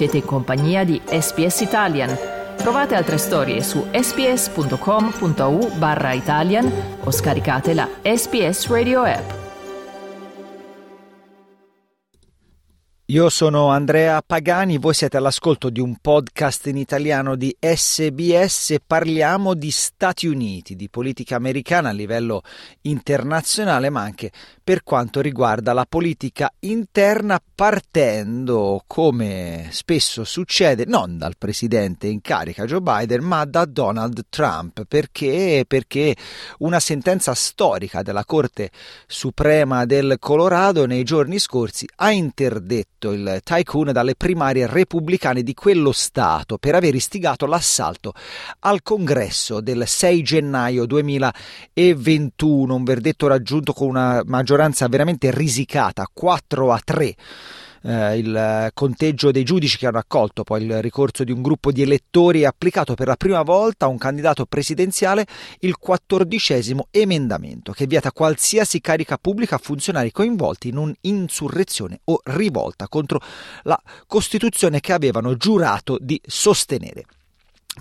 Siete in compagnia di SPS Italian. Trovate altre storie su sps.com.au barra Italian o scaricate la SPS Radio app. Io sono Andrea Pagani, voi siete all'ascolto di un podcast in italiano di SBS parliamo di Stati Uniti, di politica americana a livello internazionale, ma anche per quanto riguarda la politica interna, partendo, come spesso succede, non dal presidente in carica Joe Biden, ma da Donald Trump. Perché? Perché una sentenza storica della Corte Suprema del Colorado nei giorni scorsi ha interdetto il tycoon dalle primarie repubblicane di quello Stato per aver istigato l'assalto al congresso del 6 gennaio 2021, un verdetto raggiunto con una maggioranza veramente risicata, 4 a 3 eh, il conteggio dei giudici che hanno accolto poi il ricorso di un gruppo di elettori e applicato per la prima volta a un candidato presidenziale il quattordicesimo emendamento che vieta qualsiasi carica pubblica a funzionari coinvolti in un'insurrezione o rivolta contro la Costituzione che avevano giurato di sostenere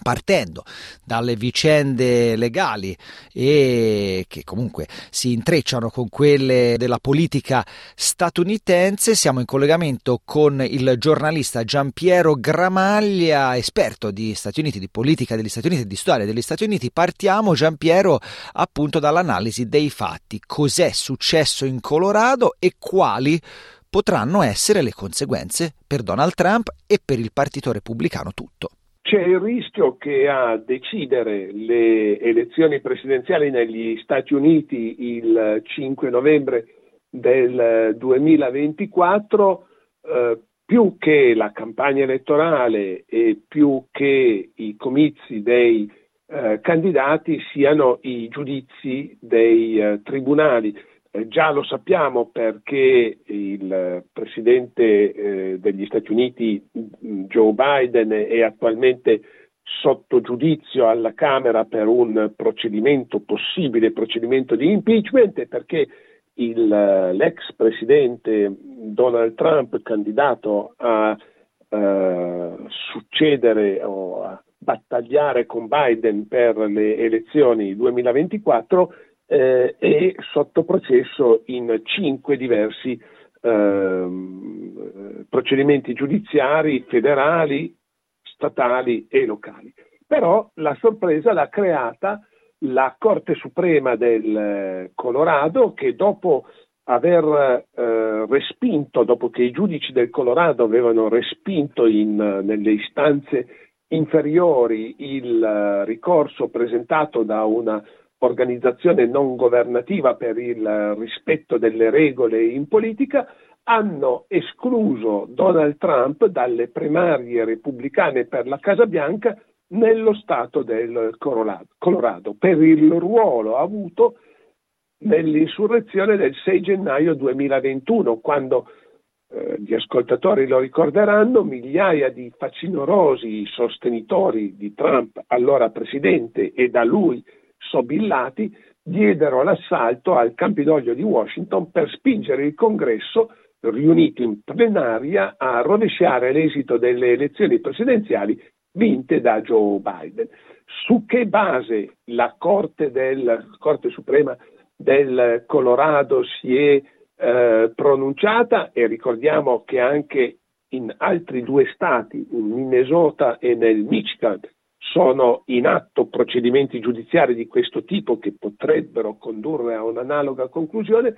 partendo dalle vicende legali e che comunque si intrecciano con quelle della politica statunitense, siamo in collegamento con il giornalista Giampiero Gramaglia, esperto di Stati Uniti, di politica degli Stati Uniti e di storia degli Stati Uniti. Partiamo Giampiero appunto dall'analisi dei fatti, cos'è successo in Colorado e quali potranno essere le conseguenze per Donald Trump e per il Partito Repubblicano tutto. C'è il rischio che a decidere le elezioni presidenziali negli Stati Uniti il 5 novembre del 2024, eh, più che la campagna elettorale e più che i comizi dei eh, candidati siano i giudizi dei eh, tribunali. Eh, già lo sappiamo perché il presidente eh, degli Stati Uniti Joe Biden è attualmente sotto giudizio alla Camera per un procedimento possibile procedimento di impeachment perché il, l'ex presidente Donald Trump candidato a uh, succedere o a battagliare con Biden per le elezioni 2024 eh, è sotto processo in cinque diversi eh, procedimenti giudiziari federali, statali e locali. Però la sorpresa l'ha creata la Corte Suprema del Colorado che dopo aver eh, respinto, dopo che i giudici del Colorado avevano respinto in, nelle istanze inferiori il uh, ricorso presentato da una organizzazione non governativa per il rispetto delle regole in politica, hanno escluso Donald Trump dalle primarie repubblicane per la Casa Bianca nello stato del Colorado per il ruolo avuto nell'insurrezione del 6 gennaio 2021, quando eh, gli ascoltatori lo ricorderanno, migliaia di facinorosi sostenitori di Trump, allora presidente, e da lui sobillati diedero l'assalto al Campidoglio di Washington per spingere il Congresso riunito in plenaria a rovesciare l'esito delle elezioni presidenziali vinte da Joe Biden. Su che base la Corte, del, Corte Suprema del Colorado si è eh, pronunciata e ricordiamo che anche in altri due stati, in Minnesota e nel Michigan, sono in atto procedimenti giudiziari di questo tipo che potrebbero condurre a un'analoga conclusione,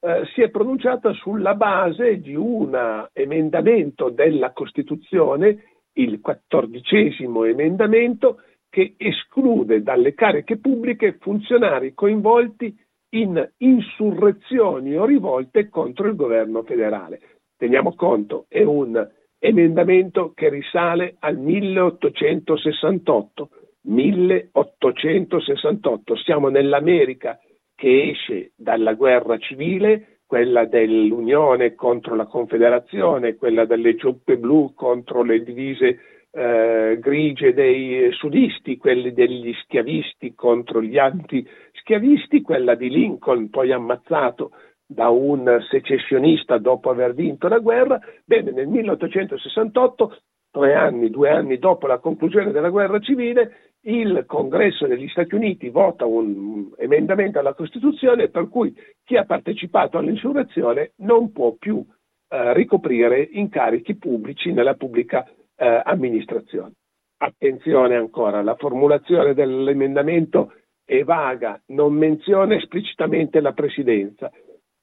eh, si è pronunciata sulla base di un emendamento della Costituzione, il quattordicesimo emendamento, che esclude dalle cariche pubbliche funzionari coinvolti in insurrezioni o rivolte contro il governo federale. Teniamo conto, è un emendamento che risale al 1868. 1868, siamo nell'America che esce dalla guerra civile, quella dell'Unione contro la Confederazione, quella delle giuppe blu contro le divise eh, grigie dei sudisti, quelle degli schiavisti contro gli anti-schiavisti, quella di Lincoln poi ammazzato da un secessionista dopo aver vinto la guerra, bene, nel 1868 tre anni, due anni dopo la conclusione della guerra civile, il Congresso degli Stati Uniti vota un emendamento alla Costituzione per cui chi ha partecipato all'insurrezione non può più eh, ricoprire incarichi pubblici nella pubblica eh, amministrazione. Attenzione ancora, la formulazione dell'emendamento è vaga, non menziona esplicitamente la presidenza.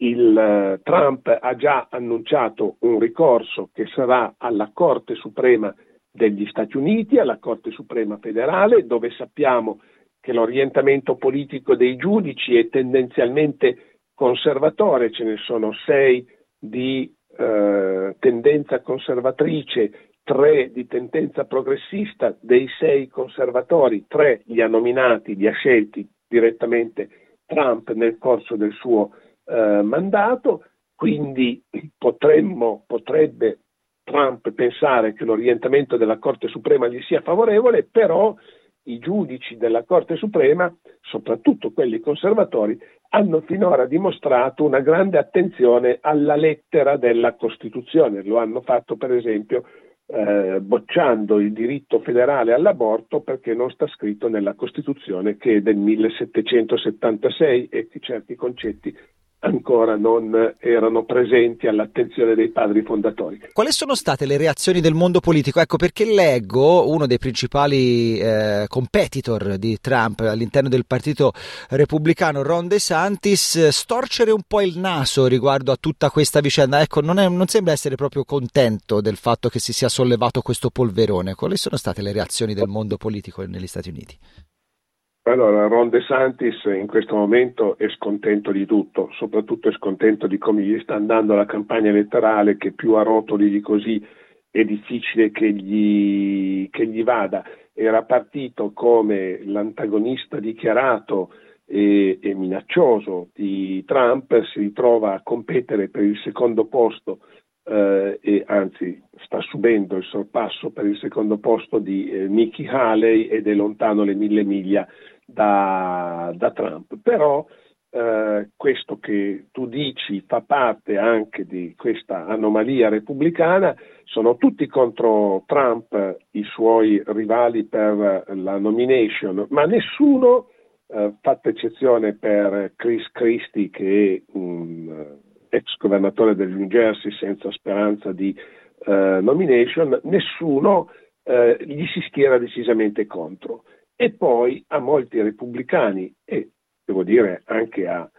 Il, uh, Trump ha già annunciato un ricorso che sarà alla Corte Suprema degli Stati Uniti, alla Corte Suprema federale, dove sappiamo che l'orientamento politico dei giudici è tendenzialmente conservatore, ce ne sono sei di eh, tendenza conservatrice, tre di tendenza progressista, dei sei conservatori, tre li ha nominati, li ha scelti direttamente Trump nel corso del suo eh, mandato, quindi potremmo, potrebbe Trump pensare che l'orientamento della Corte Suprema gli sia favorevole, però i giudici della Corte Suprema, soprattutto quelli conservatori, hanno finora dimostrato una grande attenzione alla lettera della Costituzione. Lo hanno fatto per esempio eh, bocciando il diritto federale all'aborto perché non sta scritto nella Costituzione che è del 1776 e che certi concetti ancora non erano presenti all'attenzione dei padri fondatori. Quali sono state le reazioni del mondo politico? Ecco perché leggo uno dei principali eh, competitor di Trump all'interno del partito repubblicano, Ron DeSantis, storcere un po' il naso riguardo a tutta questa vicenda. Ecco, non, è, non sembra essere proprio contento del fatto che si sia sollevato questo polverone. Quali sono state le reazioni del mondo politico negli Stati Uniti? Allora, Ron De Santis in questo momento è scontento di tutto, soprattutto è scontento di come gli sta andando la campagna elettorale, che più a rotoli di così è difficile che gli, che gli vada. Era partito come l'antagonista dichiarato e, e, minaccioso di Trump, si ritrova a competere per il secondo posto eh, e anzi sta subendo il sorpasso per il secondo posto di eh, Nikki Haley ed è lontano le mille miglia da, da Trump. Però eh, questo che tu dici fa parte anche di questa anomalia repubblicana, sono tutti contro Trump i suoi rivali per la nomination, ma nessuno, eh, fatta eccezione per Chris Christie che è un ex governatore del New Jersey senza speranza di eh, nomination, nessuno eh, gli si schiera decisamente contro. E poi a molti repubblicani e devo dire anche a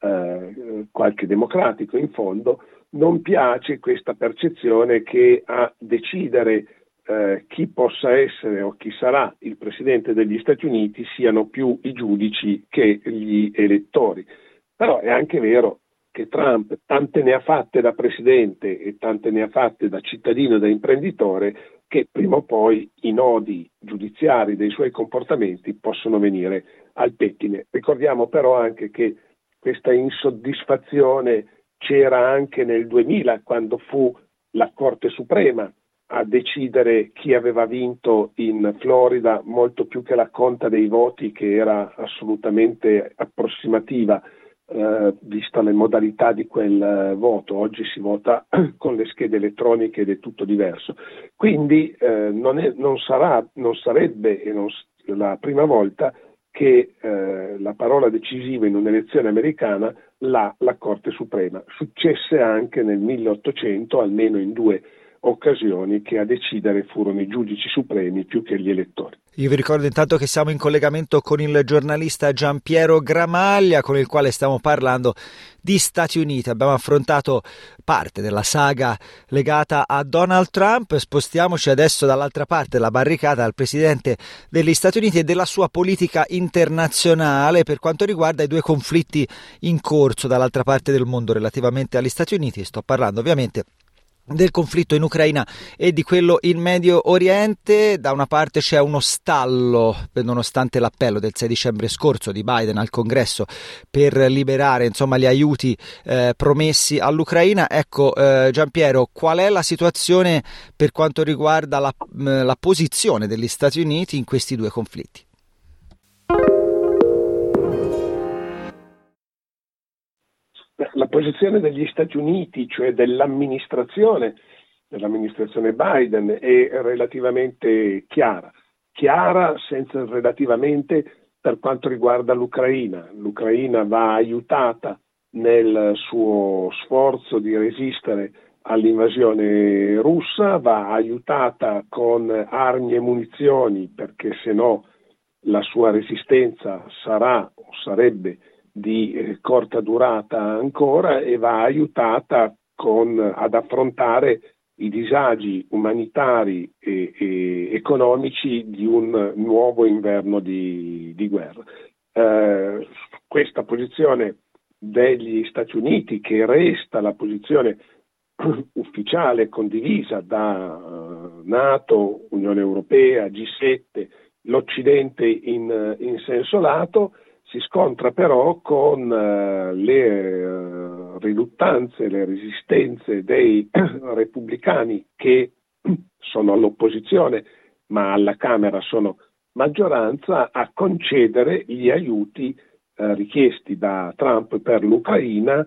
eh, qualche democratico in fondo non piace questa percezione che a decidere eh, chi possa essere o chi sarà il Presidente degli Stati Uniti siano più i giudici che gli elettori. Però è anche vero che Trump tante ne ha fatte da presidente e tante ne ha fatte da cittadino e da imprenditore che prima o poi i nodi giudiziari dei suoi comportamenti possono venire al pettine. Ricordiamo però anche che questa insoddisfazione c'era anche nel 2000 quando fu la Corte Suprema a decidere chi aveva vinto in Florida molto più che la conta dei voti che era assolutamente approssimativa eh, vista le modalità di quel eh, voto. Oggi si vota con le schede elettroniche ed è tutto diverso. Quindi eh, non, è, non, sarà, non sarebbe non, la prima volta che eh, la parola decisiva in un'elezione americana l'ha la Corte Suprema. Successe anche nel 1800, almeno in due occasioni che a decidere furono i giudici supremi più che gli elettori. Io vi ricordo intanto che siamo in collegamento con il giornalista Giampiero Gramaglia con il quale stiamo parlando di Stati Uniti. Abbiamo affrontato parte della saga legata a Donald Trump. Spostiamoci adesso dall'altra parte della barricata al presidente degli Stati Uniti e della sua politica internazionale per quanto riguarda i due conflitti in corso dall'altra parte del mondo relativamente agli Stati Uniti. Sto parlando ovviamente del conflitto in Ucraina e di quello in Medio Oriente. Da una parte c'è uno stallo, nonostante l'appello del 6 dicembre scorso di Biden al Congresso per liberare insomma, gli aiuti eh, promessi all'Ucraina. Ecco, eh, Giampiero, qual è la situazione per quanto riguarda la, la posizione degli Stati Uniti in questi due conflitti? La posizione degli Stati Uniti, cioè dell'amministrazione dell'amministrazione Biden è relativamente chiara. Chiara senza relativamente per quanto riguarda l'Ucraina. L'Ucraina va aiutata nel suo sforzo di resistere all'invasione russa, va aiutata con armi e munizioni perché se no la sua resistenza sarà o sarebbe di eh, corta durata ancora e va aiutata con, ad affrontare i disagi umanitari e, e, economici di un nuovo inverno di, di guerra. Eh, questa posizione degli Stati Uniti, che resta la posizione ufficiale condivisa da uh, Nato, Unione Europea, G7, l'Occidente in, in senso lato, si scontra però con uh, le uh, riluttanze, le resistenze dei repubblicani che sono all'opposizione ma alla Camera sono maggioranza a concedere gli aiuti uh, richiesti da Trump per l'Ucraina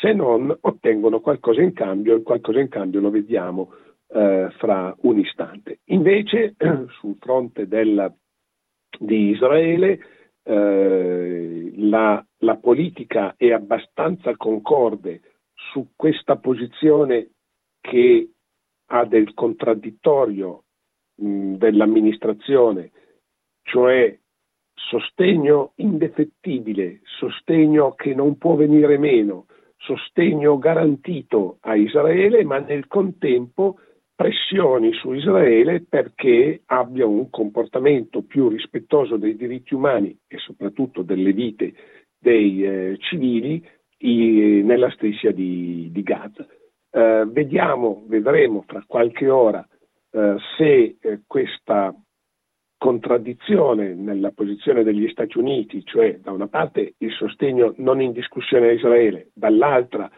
se non ottengono qualcosa in cambio e qualcosa in cambio lo vediamo fra un istante. Invece sul fronte del, di Israele eh, la, la, politica è abbastanza concorde su questa posizione che ha del contraddittorio mh, dell'amministrazione, cioè sostegno indefettibile, sostegno che non può venire meno, sostegno garantito a Israele, ma nel contempo pressioni su Israele perché abbia un comportamento più rispettoso dei diritti umani e soprattutto delle vite dei eh, civili i, nella striscia di, di Gaza. Eh, vediamo, vedremo fra qualche ora eh, se eh, questa contraddizione nella posizione degli Stati Uniti, cioè da una parte il sostegno non in discussione a Israele, dall'altra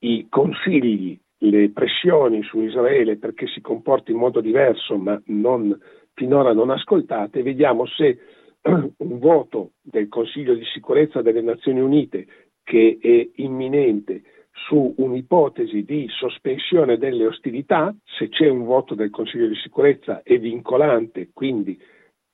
i consigli le pressioni su Israele perché si comporti in modo diverso, ma non, finora non ascoltate, vediamo se un voto del Consiglio di sicurezza delle Nazioni Unite che è imminente su un'ipotesi di sospensione delle ostilità, se c'è un voto del Consiglio di sicurezza è vincolante, quindi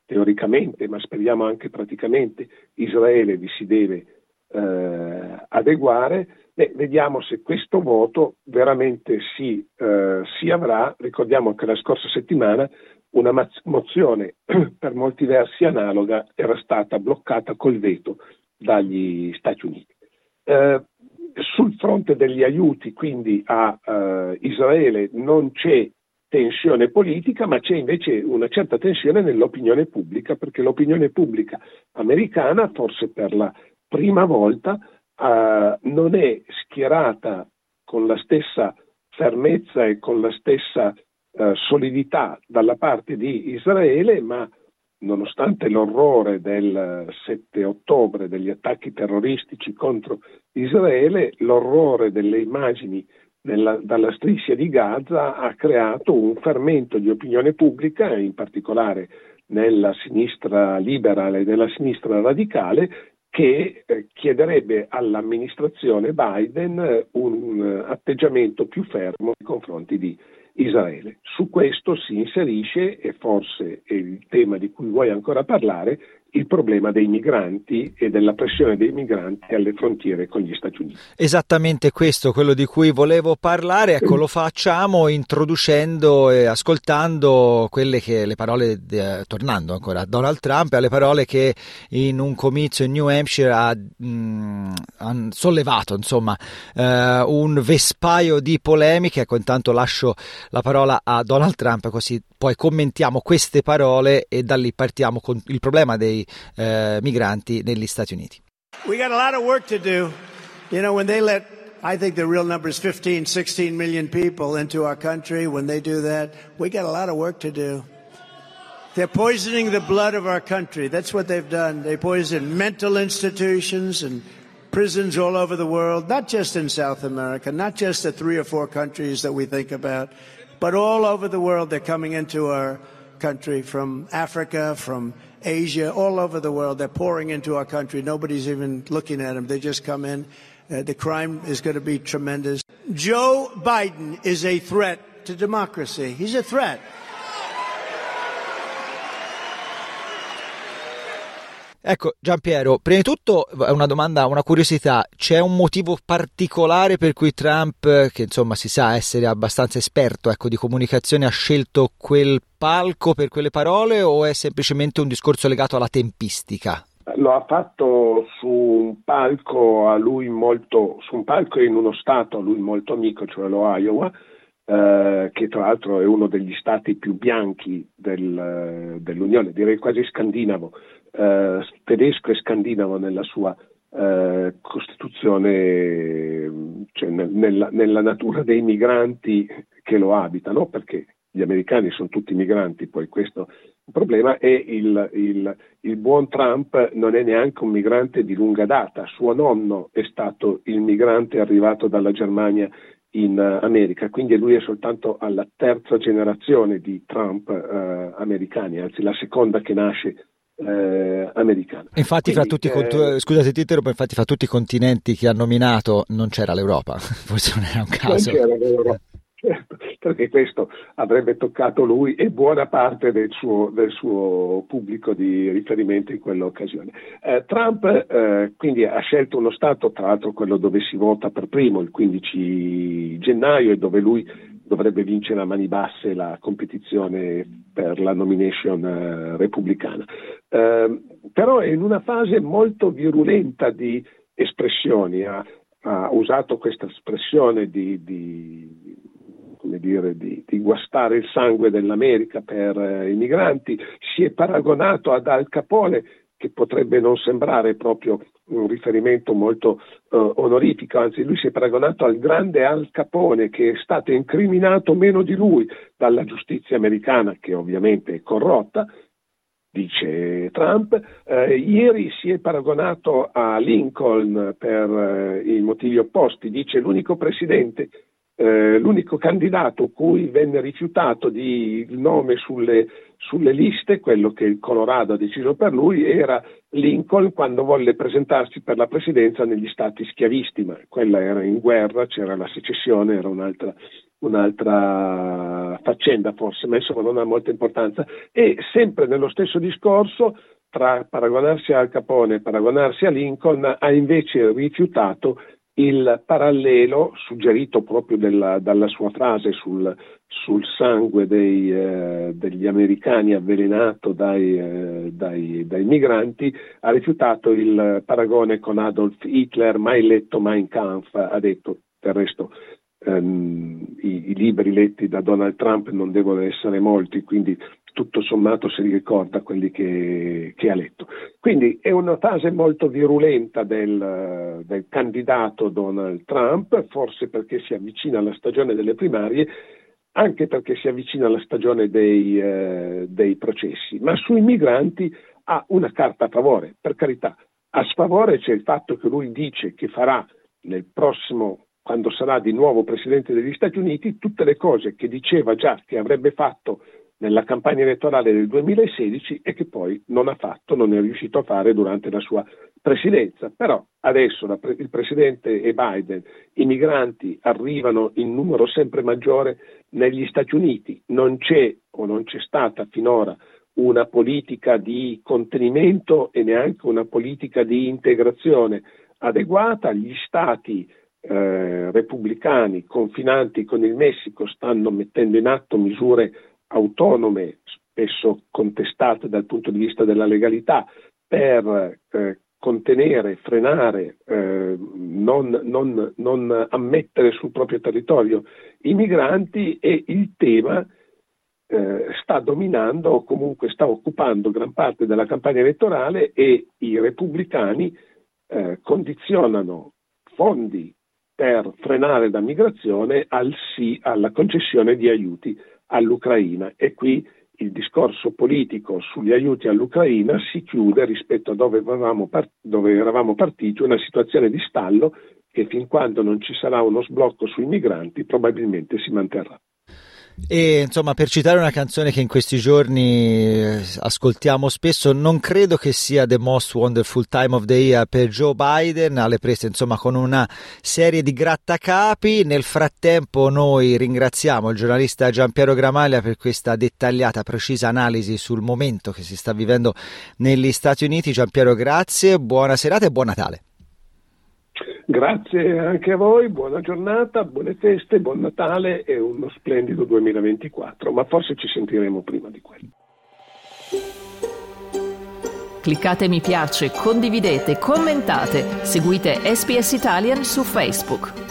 teoricamente, ma speriamo anche praticamente, Israele vi si deve eh, adeguare, Beh, vediamo se questo voto veramente si, eh, si, avrà. Ricordiamo che la scorsa settimana una mozione per molti versi analoga era stata bloccata col veto dagli Stati Uniti. Eh, sul fronte degli aiuti quindi a eh, Israele non c'è tensione politica, ma c'è invece una certa tensione nell'opinione pubblica, perché l'opinione pubblica americana, forse per la prima volta, eh, non è schierata con la stessa fermezza e con la stessa eh, solidità dalla parte di Israele, ma nonostante l'orrore del 7 ottobre degli attacchi terroristici contro Israele, l'orrore delle immagini nella, dalla striscia di Gaza ha creato un fermento di opinione pubblica, in particolare nella sinistra liberale e nella sinistra radicale, che eh, chiederebbe all'amministrazione Biden eh, un eh, atteggiamento più fermo nei confronti di Israele. Su questo si inserisce, e forse è il tema di cui vuoi ancora parlare, il problema dei migranti e della pressione dei migranti alle frontiere con gli Stati Uniti. Esattamente questo, quello di cui volevo parlare, ecco lo facciamo introducendo e ascoltando quelle che le parole, eh, tornando ancora a Donald Trump, alle parole che in un comizio in New Hampshire ha, mh, mm, ha sollevato insomma eh, un vespaio di polemiche, ecco intanto lascio la parola a Donald Trump così poi commentiamo queste parole e da lì partiamo con il problema dei eh, migranti negli Stati Uniti. We got a lot of work to do. You know, when they let I think the real number is 15, 16 million people into our country. When they do that, we got a lot of work to do. They're poisoning the blood of our country. That's what they've done. They poison mental institutions and prisons all over the world, not just in South America, not just the three or four countries that we think about, but all over the world. They're coming into our country from Africa, from Asia, all over the world. They're pouring into our country. Nobody's even looking at them. They just come in. Uh, the crime is going to be tremendous. Joe Biden is a threat to democracy. He's a threat. Ecco, Giampiero, prima di tutto una domanda, una curiosità, c'è un motivo particolare per cui Trump, che insomma si sa essere abbastanza esperto ecco, di comunicazione, ha scelto quel palco per quelle parole o è semplicemente un discorso legato alla tempistica? Lo ha fatto su un palco a lui molto, su un palco in uno stato a lui molto amico, cioè lo Iowa, eh, che tra l'altro è uno degli stati più bianchi del, dell'Unione, direi quasi scandinavo eh, tedesco e scandinavo nella sua eh, Costituzione, cioè nel, nella, nella, natura dei migranti che lo abitano, perché gli americani sono tutti migranti, poi questo è un problema, e il, il, il buon Trump non è neanche un migrante di lunga data, suo nonno è stato il migrante arrivato dalla Germania in America, quindi lui è soltanto alla terza generazione di Trump eh, americani, anzi la seconda che nasce eh, americana. Infatti, Quindi, fra tutti, eh, scusa se ti interrompo, infatti, fra tutti i continenti che ha nominato non c'era l'Europa, forse non era un caso. Non c'era l'Europa. Certo, perché questo avrebbe toccato lui e buona parte del suo, del suo pubblico di riferimento in quell'occasione. Eh, Trump eh, quindi ha scelto uno Stato, tra l'altro quello dove si vota per primo, il 15 gennaio, e dove lui dovrebbe vincere a mani basse la competizione per la nomination eh, repubblicana. Eh, però è in una fase molto virulenta di espressioni, ha, ha usato questa espressione di, di, dire, di, di, guastare il sangue dell'America per eh, i migranti, si è paragonato ad Al Capone che potrebbe non sembrare proprio un riferimento molto uh, onorifico, anzi lui si è paragonato al grande Al Capone che è stato incriminato meno di lui dalla giustizia americana che ovviamente è corrotta, dice Trump. Eh, ieri si è paragonato a Lincoln per eh, i motivi opposti, dice l'unico presidente eh, l'unico candidato cui venne rifiutato di, il nome sulle, sulle, liste, quello che il Colorado ha deciso per lui, era Lincoln quando volle presentarsi per la presidenza negli stati schiavisti, ma quella era in guerra, c'era la secessione, era un'altra, un'altra faccenda forse, ma insomma non ha molta importanza. E sempre nello stesso discorso, tra paragonarsi Al Capone e paragonarsi a Lincoln, ha invece rifiutato il parallelo suggerito proprio della, dalla sua frase sul, sul sangue dei, eh, degli americani avvelenato dai, eh, dai, dai, migranti, ha rifiutato il paragone con Adolf Hitler, mai letto Mein Kampf, ha detto. Del resto ehm, i, i, libri letti da Donald Trump non devono essere molti, quindi tutto sommato si ricorda quelli che, che, ha letto. Quindi è una fase molto virulenta del, del, candidato Donald Trump, forse perché si avvicina alla stagione delle primarie, anche perché si avvicina alla stagione dei, eh, dei processi, ma sui migranti ha una carta a favore, per carità. A sfavore c'è il fatto che lui dice che farà nel prossimo quando sarà di nuovo Presidente degli Stati Uniti, tutte le cose che diceva già che avrebbe fatto nella campagna elettorale del 2016 e che poi non ha fatto, non è riuscito a fare durante la sua presidenza. Però adesso la, il Presidente e Biden, i migranti arrivano in numero sempre maggiore negli Stati Uniti, non c'è o non c'è stata finora una politica di contenimento e neanche una politica di integrazione adeguata, gli Stati eh, repubblicani confinanti con il Messico stanno mettendo in atto misure autonome, spesso contestate dal punto di vista della legalità, per eh, contenere, frenare, eh, non, non, non, ammettere sul proprio territorio i migranti e il tema eh, sta dominando o comunque sta occupando gran parte della campagna elettorale e i repubblicani eh, condizionano fondi per frenare la migrazione al sì alla concessione di aiuti all'Ucraina e qui il discorso politico sugli aiuti all'Ucraina si chiude rispetto a dove eravamo, part- dove eravamo partiti, una situazione di stallo che fin quando non ci sarà uno sblocco sui migranti probabilmente si manterrà. E insomma, per citare una canzone che in questi giorni eh, ascoltiamo spesso, non credo che sia The Most Wonderful Time of the Year per Joe Biden, alle prese insomma con una serie di grattacapi. Nel frattempo noi ringraziamo il giornalista Giampiero Gramaglia per questa dettagliata, precisa analisi sul momento che si sta vivendo negli Stati Uniti. Giampiero, grazie, buona serata e buon Natale. Grazie anche a voi, buona giornata, buone feste, buon Natale e uno splendido 2024, ma forse ci sentiremo prima di quello. Cliccate mi piace, condividete, commentate, seguite SPS Italian su Facebook.